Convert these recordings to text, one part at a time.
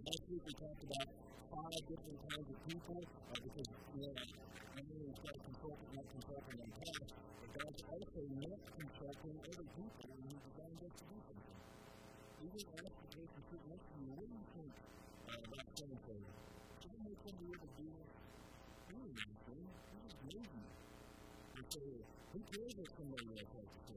last week we talked about five different kinds of people uh, because you know, not only is God consulting, not consulting on but God's also not consulting other people when He designed us to do something. Didn't ask the person sitting next to you, what do you think uh, about and so? So when they come to do doing anything, you just made you. And so, who cares if somebody else has to?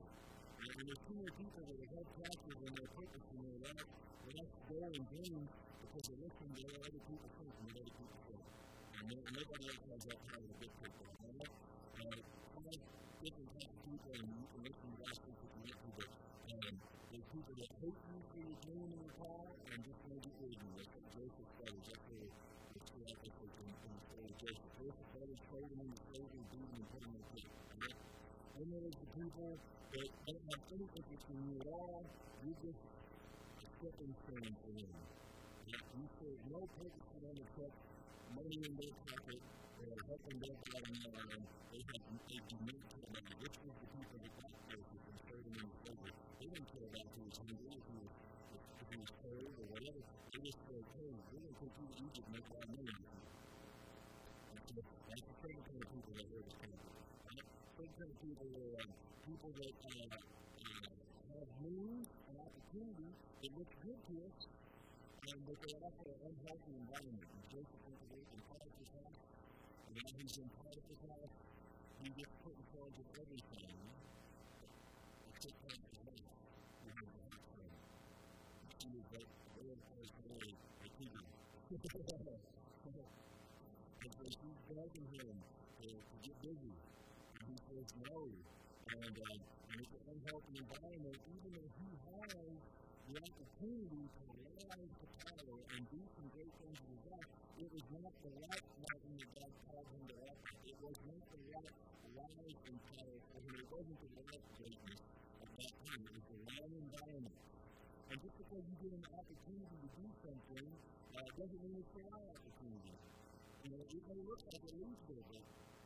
And too many people that have had pastors and their purpose in their life, last goal and dream because they're listening to what other people think and what other people say. And no, nobody else has that power to get people. And that's uh, five different types of people, and you can listen to last week if you want there's people that hate you for your dream and your call and just want to get rid of you. That's what Joseph studies. That's what two ethics in, in the story of Joseph. Him him, and him in? Then there's people that don't have any interest in you at all. You just a stepping stone for them. You serve no purpose for them except money in their pocket or helping their bottom line. They have they do not care about the people that got Joseph and him in slavery. They didn't care about who was hungry, he was if he was cold or whatever. They just said, hey, we're going to take you to Egypt and make our money. That's the same kind of people that we're responsible certain people um, people that uh, uh, have means and opportunity that looks good to us, and but they also an unhealthy environment. And Joseph went to work Potiphar's house, and now he's in Potiphar's house, he gets put in charge of everything. Except Potiphar's wife, who has a hot son. She was like close to me, like he did. and so she's begging him to, to get busy says no. And, and it's an unhealthy environment, even though he has the opportunity to rise to power and do some great things in his life, it was not the right mountain that God called him to walk It was not the right rise in power for him. It wasn't the right greatness at that time. It was the wrong environment. And just because you get an opportunity to do something uh, doesn't mean it's the right opportunity. You know, it may look like leads there, but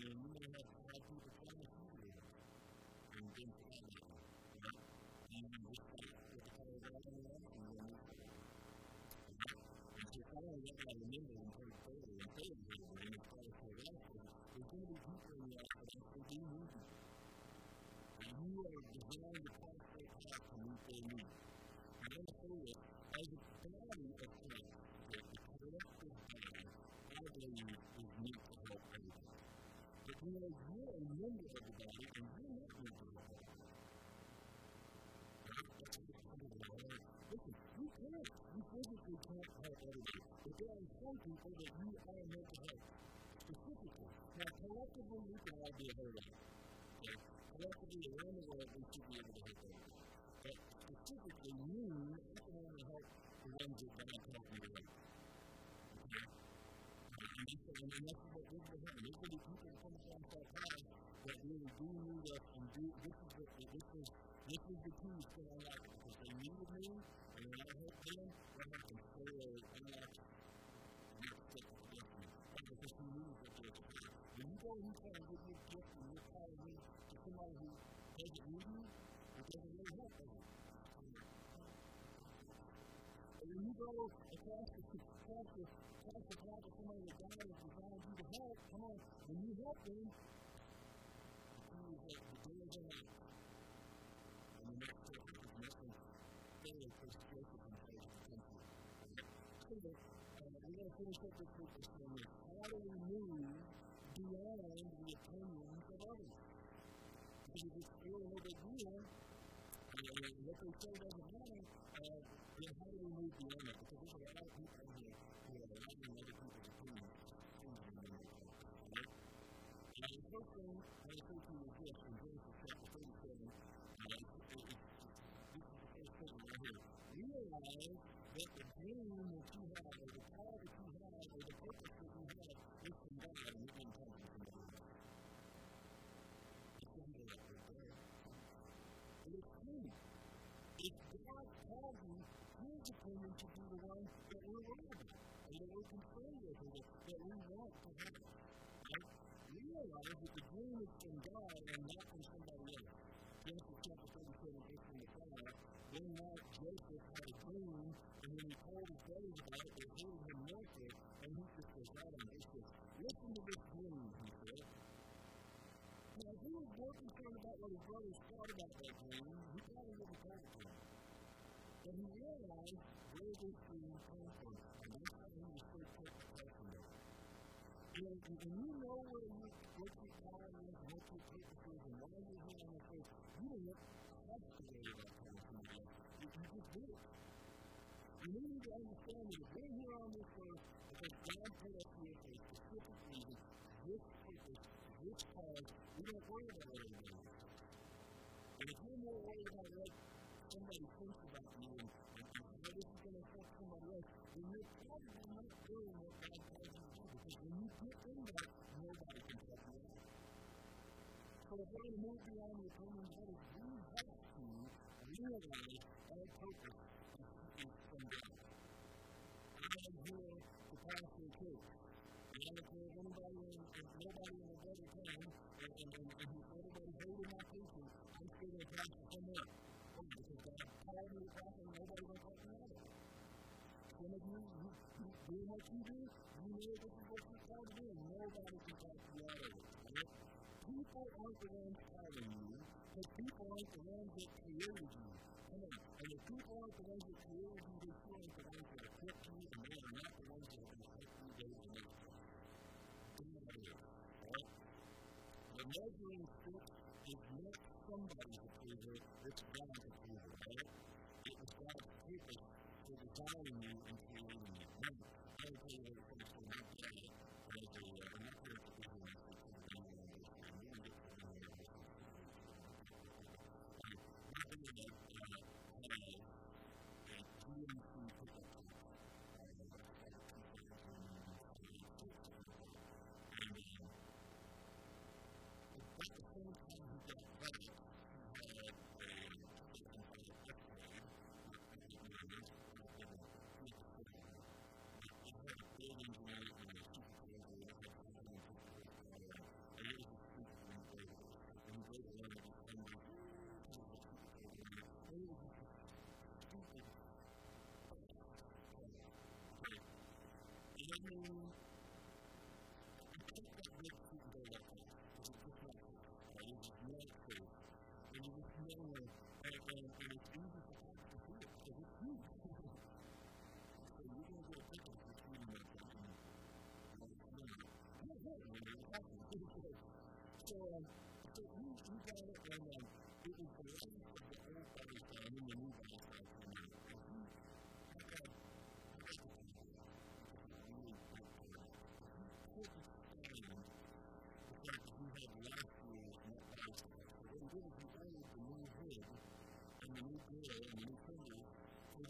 And then you may have five people promise you to and then five of them. Right? And you just fight with the power of God in your life and you'll move forward. And so finally, what I remember in page 30 and 30 and it's part of the gospel, there's going to be people in your life that actually do need you. And you are designed to cross their path to meet their needs. And I'm going to say this, as a body of Christ, the collective body, I believe is meant to help everybody. But you know, you're a member of the body and you're not of the body. Listen, you can't, you physically can't help everybody, but there are some people that you are meant to help, specifically. Now, collectively, we can all be a whole. Okay? Collectively, around the world, we should be able to help everybody. But specifically, you, I can only help the ones that God me to help. And that's, and that's what we're going to. There's going to be people that our path that really do need us and do, this is the, this is, this is the piece that I like because they needed me, and when I help them, what happens? They are unlocked next step of destiny. Because he needs what they're supposed When you go and you try and give your gift and you're calling me to somebody who doesn't need you, it doesn't really help them. And when you go across the, somebody that God designed you to help, come on, when you help them, the open. And the next to come to. So, uh, we're going to finish up this this. How do we move beyond the opinions of others? Because if it's big deal, and what they say doesn't matter, uh, how do we move? Because there's a lot of people here who are allowing other. And the first thing I say to you is this in Genesis chapter 37. Uh, it's, it's, this is the first right here. Realize that the dream that you have, or the call that you have, or the purpose that you have is from God, and it didn't come from somebody else. It's somebody else right there. And it's true. If God calls you, His opinion should be the one that we're worried about, and that we want to have. Right? Realize that the dream is from God and not from somebody else. Genesis chapter 37, verse 25. Then night Joseph had a dream, and when he told his brothers about it, they hated him more and he just goes out on this. Listen to this dream, he said. Now, he was more concerned about what his brothers thought about that dream. He probably told it to them. But he realized where this dream came from, and that's was so quick to. You know, when you know where you, what your calling is, and what your purpose is, and why you're here on this earth, you don't have to worry about telling somebody else. You, just do it. You need to understand that if we're here on this earth, because God put us here for a specific reason, this purpose, this cause, we don't worry about everybody else And if you're more worried about what somebody thinks about you and, and, and this is going to affect somebody else, then you're probably not doing what God you to do. Because when you get in nobody can help you out. So if we're going to move beyond the opinion of others, we have to realize our purpose is from God. I am here to pastor a church. And if anybody in, if nobody in a better town, and, and, and, and if everybody hated my preaching, I'm still going to pastor somewhere. Me to pastor, and nobody's going to of it. Some of you, you, you doing what you do, you know this is what you're called to do, nobody can talk you out of it. Right? People aren't the ones calling you, but people aren't the ones that created you. Come on. And if people aren't the ones that created you, they still aren't the ones that equipped you, and they are not the ones that are going to help you day to day. God is. Right? The measuring stick is not somebody's approval, it's God's approval. Right? It was God's purpose and you. Now, I will tell you what it comes to my dad as a, uh, I'm not here to be here next week for anyone on this, but I'm going to get to know this. My dad, so, um, so you, you got it, and um, it was the of the old in the new. And you, I got, I got the Bible. Really, you couldn't stand the fact that you had last year's not Bible time. So what he did is he ordered the new hood and the new girl and the new fingers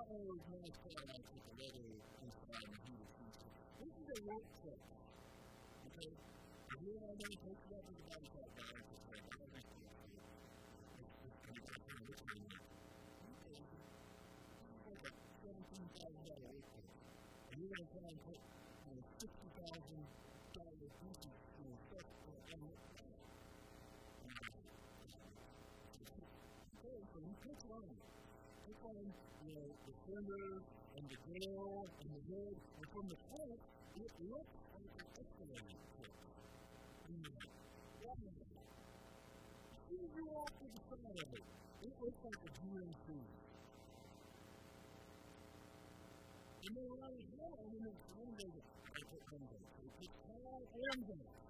not the inside. This is a work tape. Okay? You and I don't take that to the body it's like, I don't think and you're going to try and put you know, sixty thousand dollar pieces in a set for a Okay, so. You know, the center and the grill and the wood, and from the front, it looks like an excavating kit. As you walk to the side of it, it looks like a GMC. And then when I was home, and then one day, I put one day, I put all ends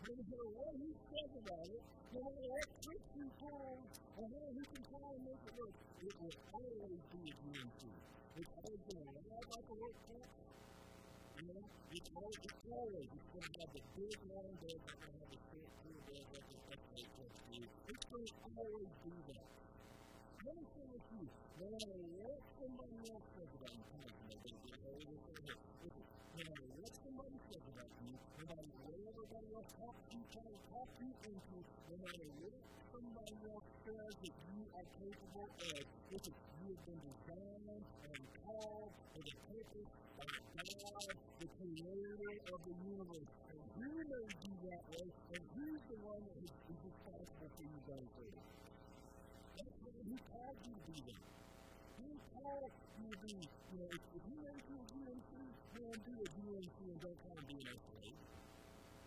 No matter what he says about it, no matter what he pulls, or how he can try and make it work, it will always be a GMC. It's always going to lie about the work camp. You know, it's always, it's always, it's going to have the big long bed, it's going to have the short, cool bed, that's what. It's going to always do that. Let me with you, no matter what somebody else says about on, you know, they get matter what somebody about everybody else you, try to talk you into, somebody else says that you are capable of, listen, you have been designed and called for the purpose of God, the creator of the universe. And He made you that way, and He's the one that is responsible for you going forward. He called you to be that. He called you to be, you know, if, if He made you a GMC, man, be a and don't to be an SLA.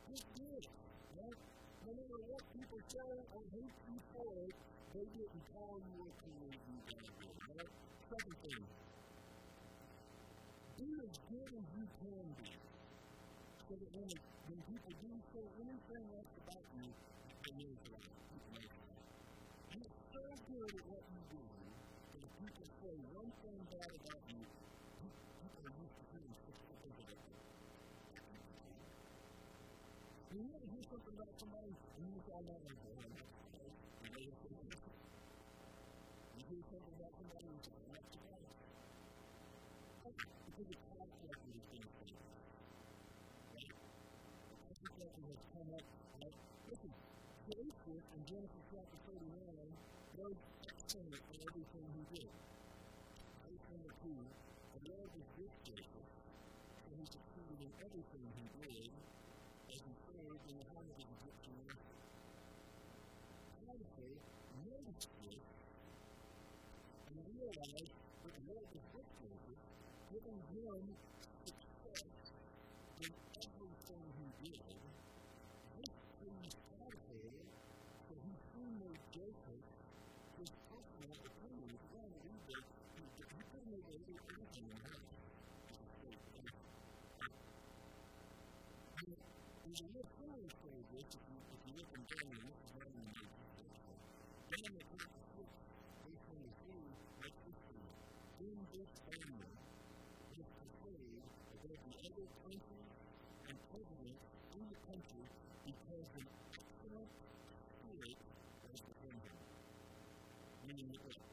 Just do it, right? No matter what people say or you for it, they didn't call you create you way, right? Second thing, be as good as you can be. So that when, when people do say anything else about you, they know it's right. So good at what you do that if people say one thing bad about you, people are used to hearing six things about you. When you want to hear something about somebody, you say, I'm not going to hear that. You hear something about somebody, you to hear that because it's not like we think it is. Right? It has come up, right? Listen, Joseph in Genesis chapter 39 excellent in everything he did. Number 2, the Lord was with so he succeeded in everything he did as he served in the home of Egyptian master. Potiphar noticed this and realized that the Lord was with Joseph giving him success in everything he did, this pleased Potiphar, so he soon made Joseph his personal attorney. If you want to read this, he, he could have made every anything in heaven. There's a real story for this if you, is the Daniel chapter 6, verse 23, that's history. In this Daniel, above the the. Meaning that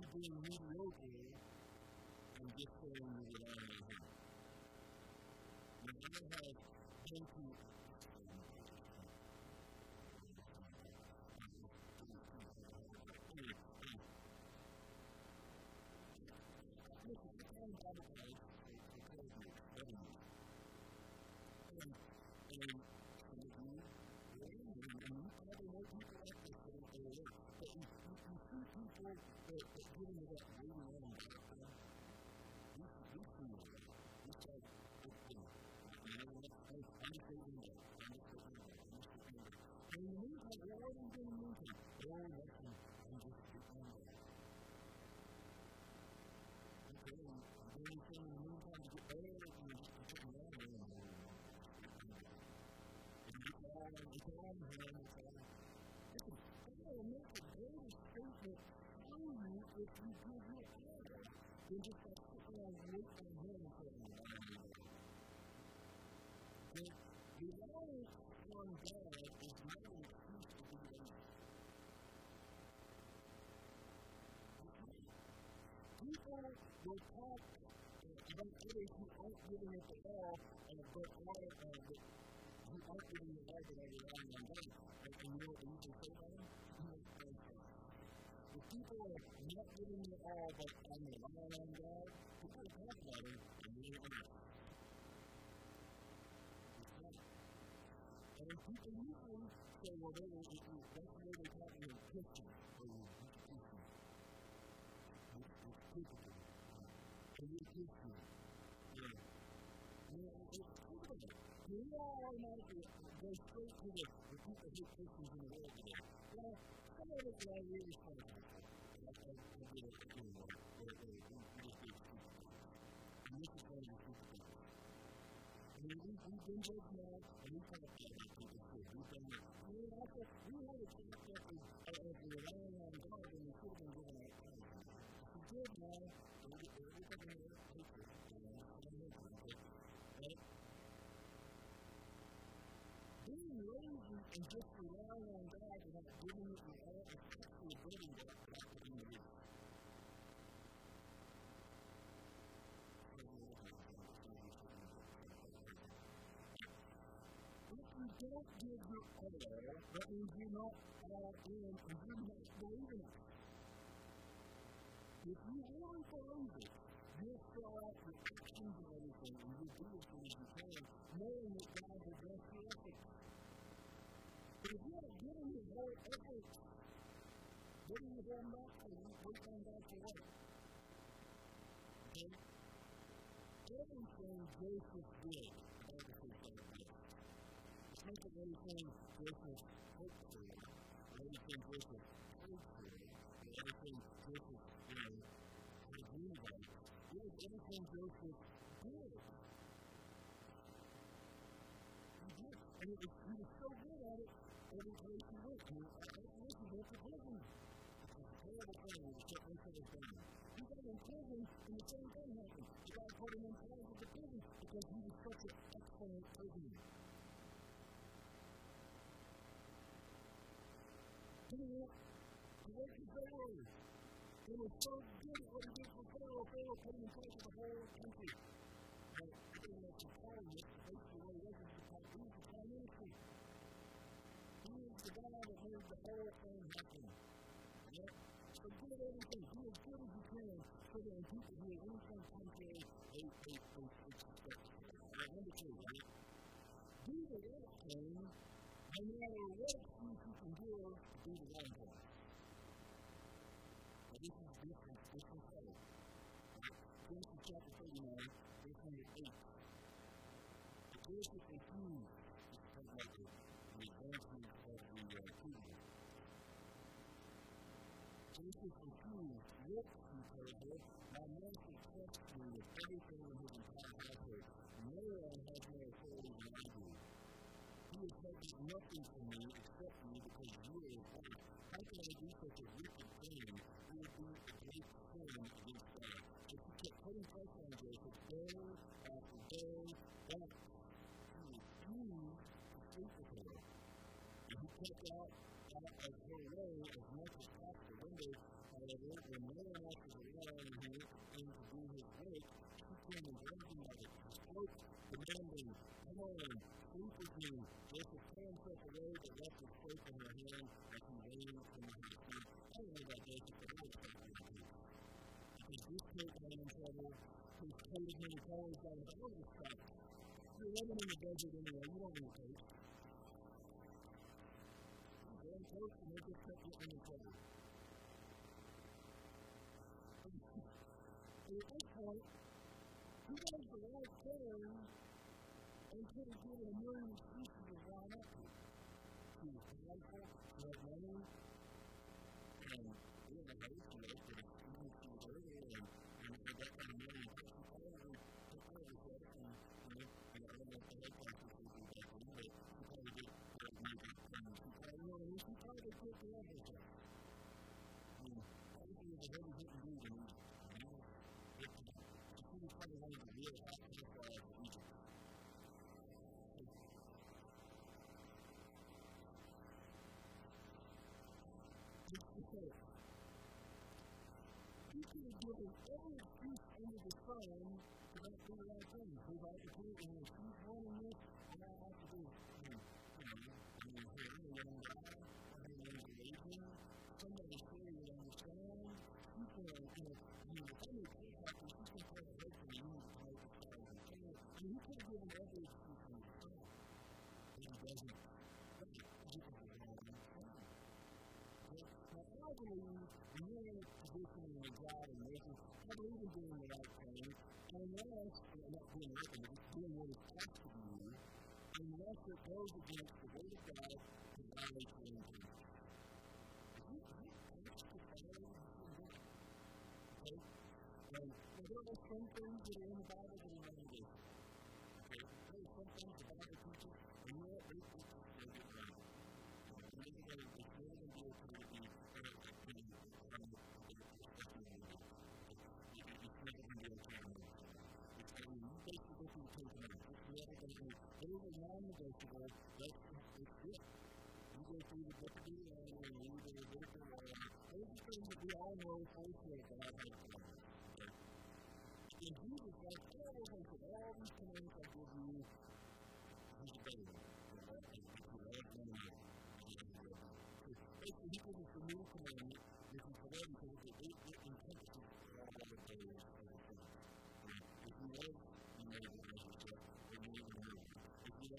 you being mediocre and just saying you rely on him. When I have been to Listen, the usually they're giving you that really long time. You can do for you. You say, okay, I'm going to say, I'm saving it. I'm saving it. I'm saving it. And in the meantime, they're already in the meantime. They're already working on just the end of it. And so, I'm going to say, through you if you give your all. Then just like sitting on him and saying, the reliance on God is not an excuse to be lazy. People will talk about others who aren't giving it at all, but are, who aren't giving it all, but are relying on God. And, you know what say about them? People are not giving it all, but I'm relying on God, people about it and they don't And people usually say, well, they were, that's the way they talk to Christians, or institutions. It's typical. And you're Christian. Yeah. We all automatically go straight to the, people who are Christians in the world today. Well, some of it are really responsible it we stupid things. And this is of we, we've been judged now, and we talk about it we also we have of, of relying on God we should have been given our time. If we did now, everything in our nature, right? Being lazy and just relying on God giving it the all that God can don't give your all, that means you're not all in and you're not it. If you really believe it, you'll throw out your actions and everything, and you'll do as you can, knowing that God will bless your efforts. But if you're not giving your whole effort, what are you going back to? Wait on God for what? Okay? Everything Joseph did, think of anything for, anything Joseph prayed for, anything Joseph, know, had dreamed about. It was anything Joseph did. He did. And it was, he was so good at it, every place he went. Mean, every place he went to prison. It's a terrible thing when you put into the thing. He got in prison, and the same thing happened. Put him in charge of the prison because he was such an excellent prisoner. Pharaoh. It was so good what he did for Pharaoh. Pharaoh put in charge of the whole country. But I don't know if you call him it, basically what he was is the prime, was minister. He was the guy that made the whole thing happen. Yeah? So do everything, do as good as you can, so that when people hear anything contrary, they, they, they, they suspect. Number two, right? Do the right thing no matter what excuse you can give to do the wrong thing. Now, this is different. This is hard. Genesis chapter 39, verse number 8. Joseph refused to come up with the advancement of the uh, kingdom. Joseph refused. Look, he told her, my master trusts me with everything in his entire household. No one has more authority than I do. He has nothing from me except me because you are wife. How can I do such a wicked thing? It would be a great sin against God. But she kept putting pressure on Joseph day after day, but he refused to sleep with her. And he kept out, out of her way as much as possible. One day, however, when no one else was around and he went in to do his work, came and grabbed him by his cloak, demanding, Come on, with me. Joseph tore himself away, but left his in her hand as he from the house. I don't know about Joseph, but I about this. Because this coat got in trouble, his coat of many colors got in trouble. This stuff. You're living in the desert anyway, you don't need a coat. One coat, and they just kept getting in trouble. Point, he the right and a million excuses of not to. She was prideful, she had money, know, high school, but even if she was earlier and, and at that kind of money, she probably took of herself and, you know, and I don't know if the be back but she probably did and she probably, you know, she probably herself. I mean, obviously it was a heavy hitting dude and, every excuse under the sun to do the right thing. His attitude, and if he's wanting this, I have to do you know, I mean, young guy, I'm a young religion, somebody here would understand. You can, you know, you know, a kid like this, you can tell the husband you need to make a child. I mean, he could have given every excuse under the sun, but he doesn't. You can do now, I believe when you're in a in your job and making, I believe in doing the right thing, unless, not doing nothing, but doing what is asked of you, unless it goes against the Word of God to violate your intention. Okay? Now, there are some things that are in the Bible that are non-negotiable. Okay? There are some things the Bible teaches, and you know what? They teach us to get right. And they're going to, it's really going to be okay to be Those are non-negotiable. You go through the book of and read the that we all know sure God has done. And Jesus like, oh, okay, so all these commandments I give you, he's a one another. Basically, he gives us the new commandment, them it, it, it encompasses all of things. If you love,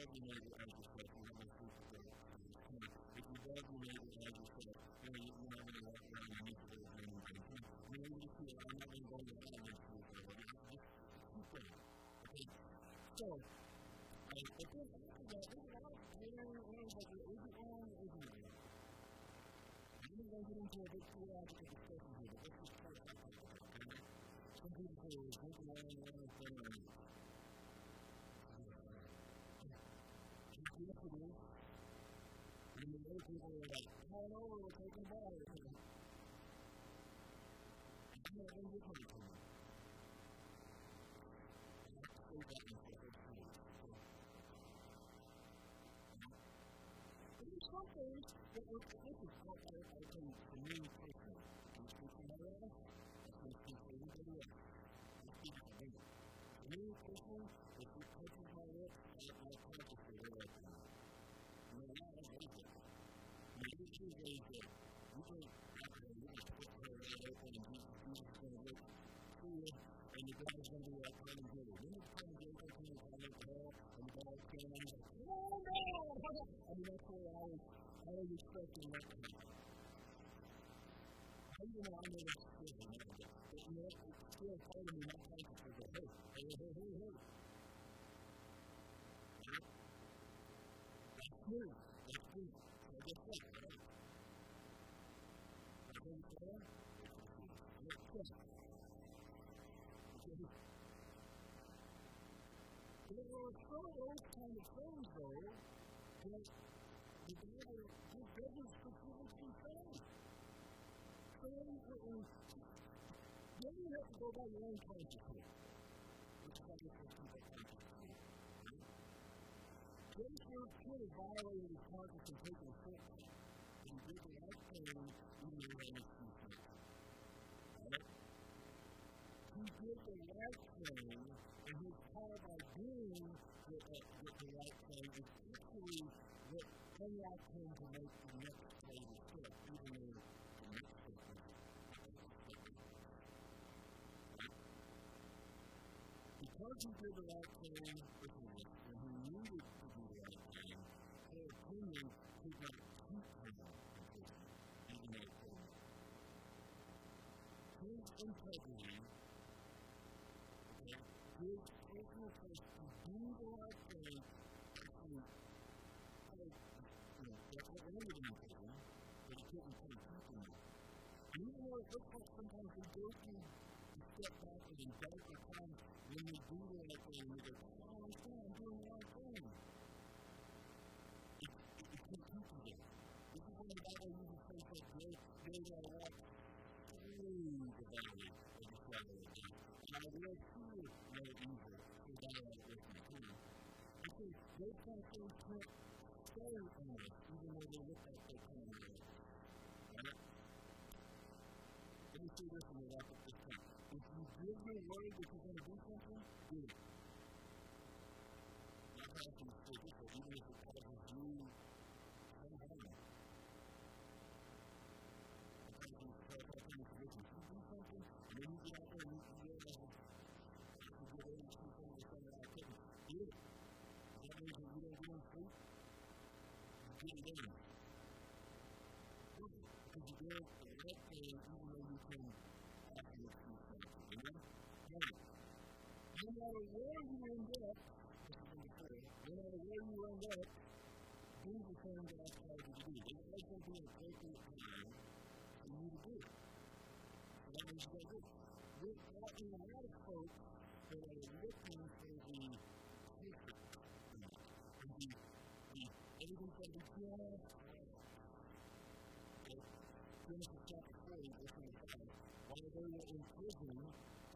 love your neighbor as yourself, you have no fruit to bear. If you love your neighbor as yourself, you know, you're not going to walk around and it over and over. You know, you feel, I'm not going to go to the highway for it, but just keep going. Okay? So, uh, but then after that, is it out? Is it on? Is it on? I'm not going to get into a big theological discussion here, but let's just try to talk about it. Some people say, drink along and along and saying, yes, is. And the other people are like, we're taking bath. I'm going to get you. I the first. There's some things that were, this is what I, I you, for personally, I'm speaking my going to speak everybody else. For me. For me personally, if it touches my lips, I, I conscious of where I come. You know, not everybody's that. I mean, this is a, you can, you can put her right open and Jesus, Jesus going to look through you, and the devil's going to be like, to Then it's kind of good, I'm going to come with the and the going, and like, oh no! I mean, that's where I was, I was expecting that to happen. I even know I that's still you it's part of me not hey, hey, hey, hey, hey. That's true. That's true. So guess what? I think it's there. Are of those kind of things, though, that the Bible doesn't specifically say. Things then you have to go by your own consciousness, which this is consciousness. Jason could have and taken a but he the right thing even though he to. He did the right thing, and his power by doing the, uh, the, the right thing is actually what unlocked him to make the next play greater step, even though the next step was he did the right thing with him, and he needed to do the right thing, her opinion could not keep him in prison, even though it could. His integrity, his personal choice to do the right thing, actually, you know, definitely ended him in prison, but he couldn't keep him there. even though it looks like sometimes we go through back and in darker when we do the right thing, we go, I'm saying I'm doing the right thing. It, it, it can keep you there. This is when the Bible uses things like walk through the valley of the shadow of death. And I will no evil, for thou art with me. You see, those kind of things can't stay in us, even though they look like they're coming away. Right? Let me say this and we'll this. If you your word that you're going to do something, do it. Not having to say this, even if it causes you some harm. Sometimes you start talking to positions. You do something, then you get out there and you, realize you get ready to do something that's going to happen. Do it. That means that you don't and sleep. You get it in. Because you do it the even though you can actually see something. Amen? Amen. No matter where you end up, no matter where you end up, do the thing that I you to do. There's always going be an appropriate for you to do it. So that means you got to do it. We're talking a lot of folks that are looking for the perfect. And the, the, everything's got to just Genesis chapter 40, verse 25. While they were in prison,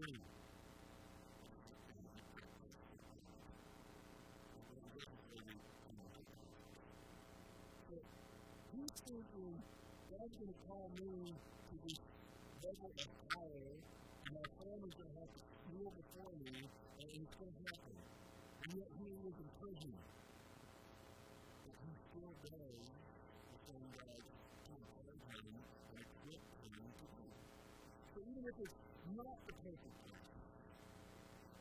He's thinking, God's going to call me to this level of power, and my family's going to have to kneel before me, and it's going to happen. And yet he was in prison. But he still does the thing God called him and equipped him to do. So even if it's not the perfect place,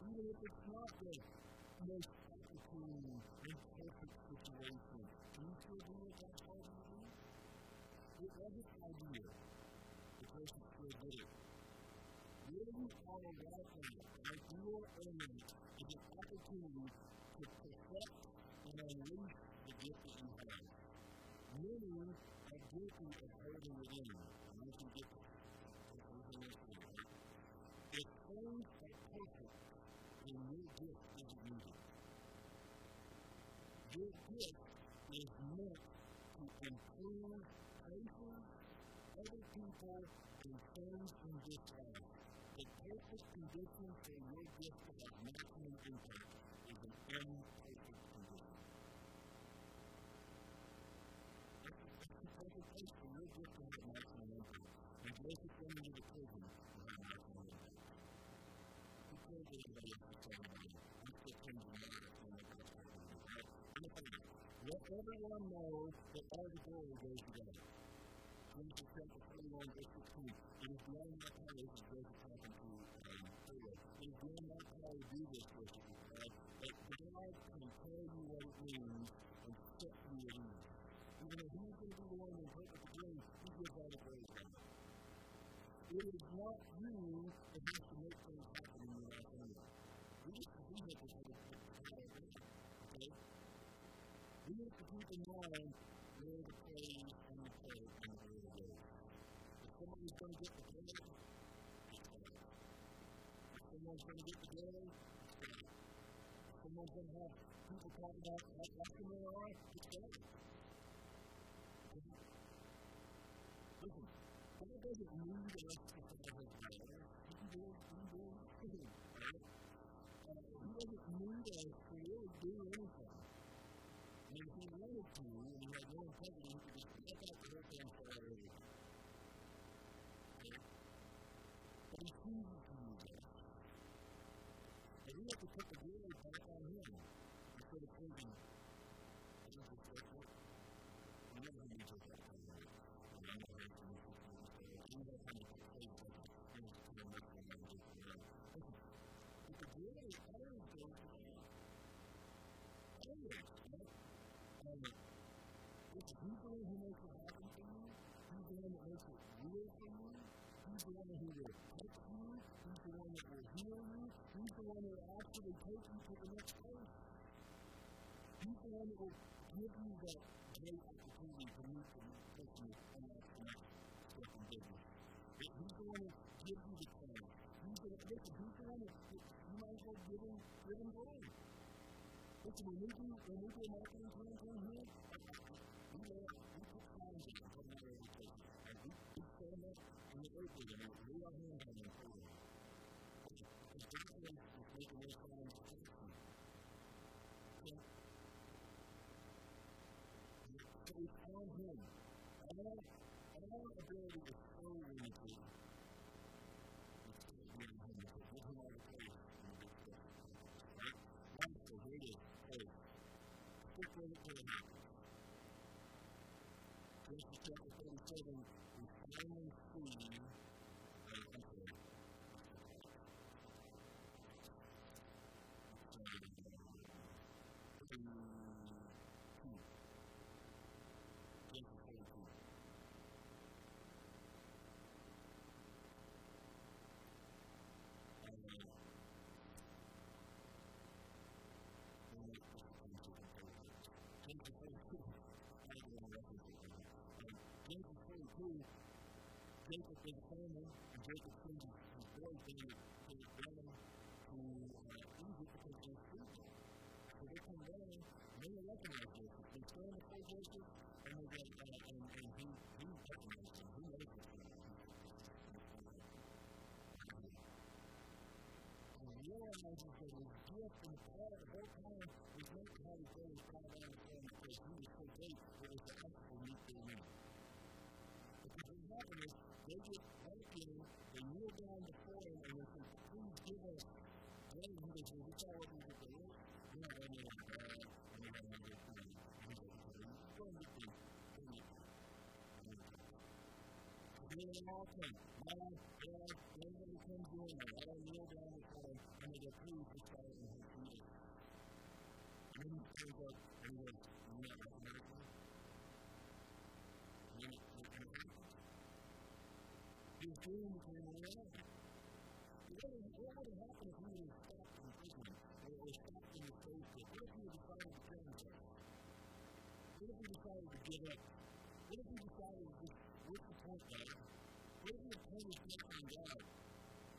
even if it's not the most opportune and perfect situation, can you still do what God called you to do? It wasn't. The person still did it. Is an opportunity to perfect and unleash the gift that you have. Many are guilty of holding it in. And you can get are perfect, then your gift isn't needed. Your gift is meant to improve places, other people, and things in this life. The perfect condition for your gift to have maximum impact is an imperfect condition. That's the perfect place for your gift to have maximum impact. And Joseph went into the prison to have maximum impact. Tell him I'm. Let everyone know that all the glory goes to God. Genesis chapter 41, verse 16. It is beyond my power, this is Joseph talking to um. It is beyond my power to do this, Joseph replied, but God can tell you what it means and set you at ease. Even though He's going to be the one who the He gives all the praise to God. It is not you that has to make things happen in your life anyway. We just we have to have a okay? We have to in mind where the praise and the praise and the word goes. If somebody's going to get the praise, it's God. If someone's going to get the glory, it's God. If someone's going to have people talk about how awesome they are, it's God. Listen, God doesn't need us to follow His will. He can do it, He can do? Uh, he doesn't need us to really do anything. And if he wanted to, and he had no integrity, he could just step out the whole thing for all over. Okay? But he chooses to use us. And we have to put the glory back on him instead of thinking, I think it's worth it. You never need to take that kind of money. is, right? Um, it's He's for you. He's the one that makes it real for you. He's the one who will help you. He's the one that will heal you. He's the one that will actually take you to the next place. He's the one that will give you that great opportunity to meet the person and the next step in business. He's the one that gives you the. He's the, listen, he's the one that you might as well give him, glory. Listen, when we do, a marketing campaign here, we signs up and all we. Because is making. So, it's Him. Our, our ability is so limited. It's to be on Him. So give Him all the praise and the good stuff. Right? Wonderful. Here it is. Praise. Quick way to put it out. Genesis chapter 37, we finally see, uh, I'm sorry, Genesis 22, Jacob is family, and Jacob sends his, boys down to, to uh, Egypt because they're free So they come down, and they recognize Joseph. They stand before Joseph, and they go, uh, and, and he, he recognizes them. He knows. And he realizes that his gift and part of the whole time was not to have his brothers fall down and fall because he was so great, it was to actually meet their need. Because what happened is, they get in, they kneel down before him, and they say, please give us bread. And he goes, well, this all get the Lord? We're not going to bread, we're not going to get food. And he goes, go and get them. Go get then they all come. Mom, Dad, everybody comes in, and they all kneel down before him, and they go, please, follow him. And he turns up, and he goes, you not me? And then what kind of happens? His. What would, would happened if he was stopped in prison or stopped in pit? What if he decided to himself? What if he decided to give up? What if he decided to just, what's the point, God? What if turned his back on God?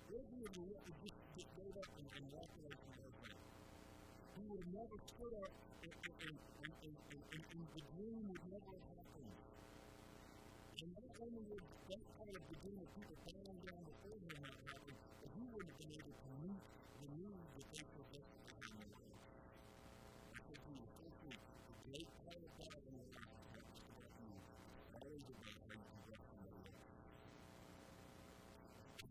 What if he had just, just gave up and, and walked away from God? He would have never stood up and, and, and, and, and, and the dream would never have happened. And not only would that part of the dream people falling down before him not happen, but he would have been able to meet the need that they had in their life. I said to you, firstly, the great part of God in your life just about you, always about how you can bless somebody else.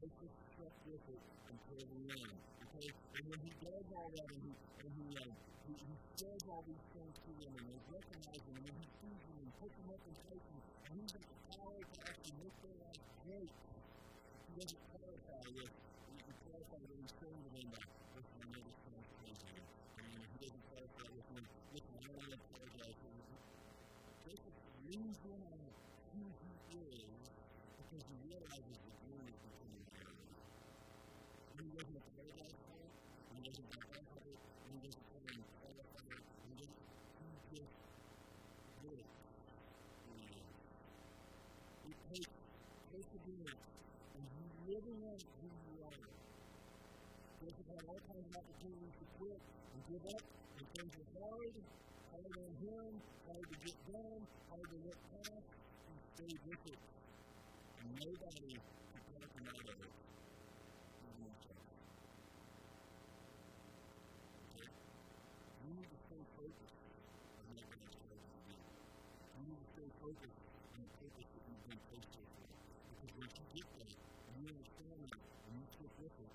Joseph stuck with it until the end. Okay? And when he does all that and he, and he, um, he, says all these things to them and they recognize him and he sees them and puts them up in places and he's the power to actually make their great. He doesn't clarify this. He clarifies what he's saying to them know this sounds crazy. And he doesn't clarify with me, listen, I don't want to apologize for this. Joseph leans in on who he is because he realizes the glory of continuing to he wasn't apologized for it, and he wasn't baptized for it, and he wasn't told him to qualify it, and he just, he just did it. It takes perseverance and you living out who you are. Joseph had all kinds of opportunities to quit and give up, and things were hard, hard on him, hard to get done, hard to look past. He stayed with it. And nobody could talk him out of it. You need to stay focused on what God's called to be. You need to stay focused on the purpose that you've been placed here for. Because once you get there, and you understand that, and you stick with it,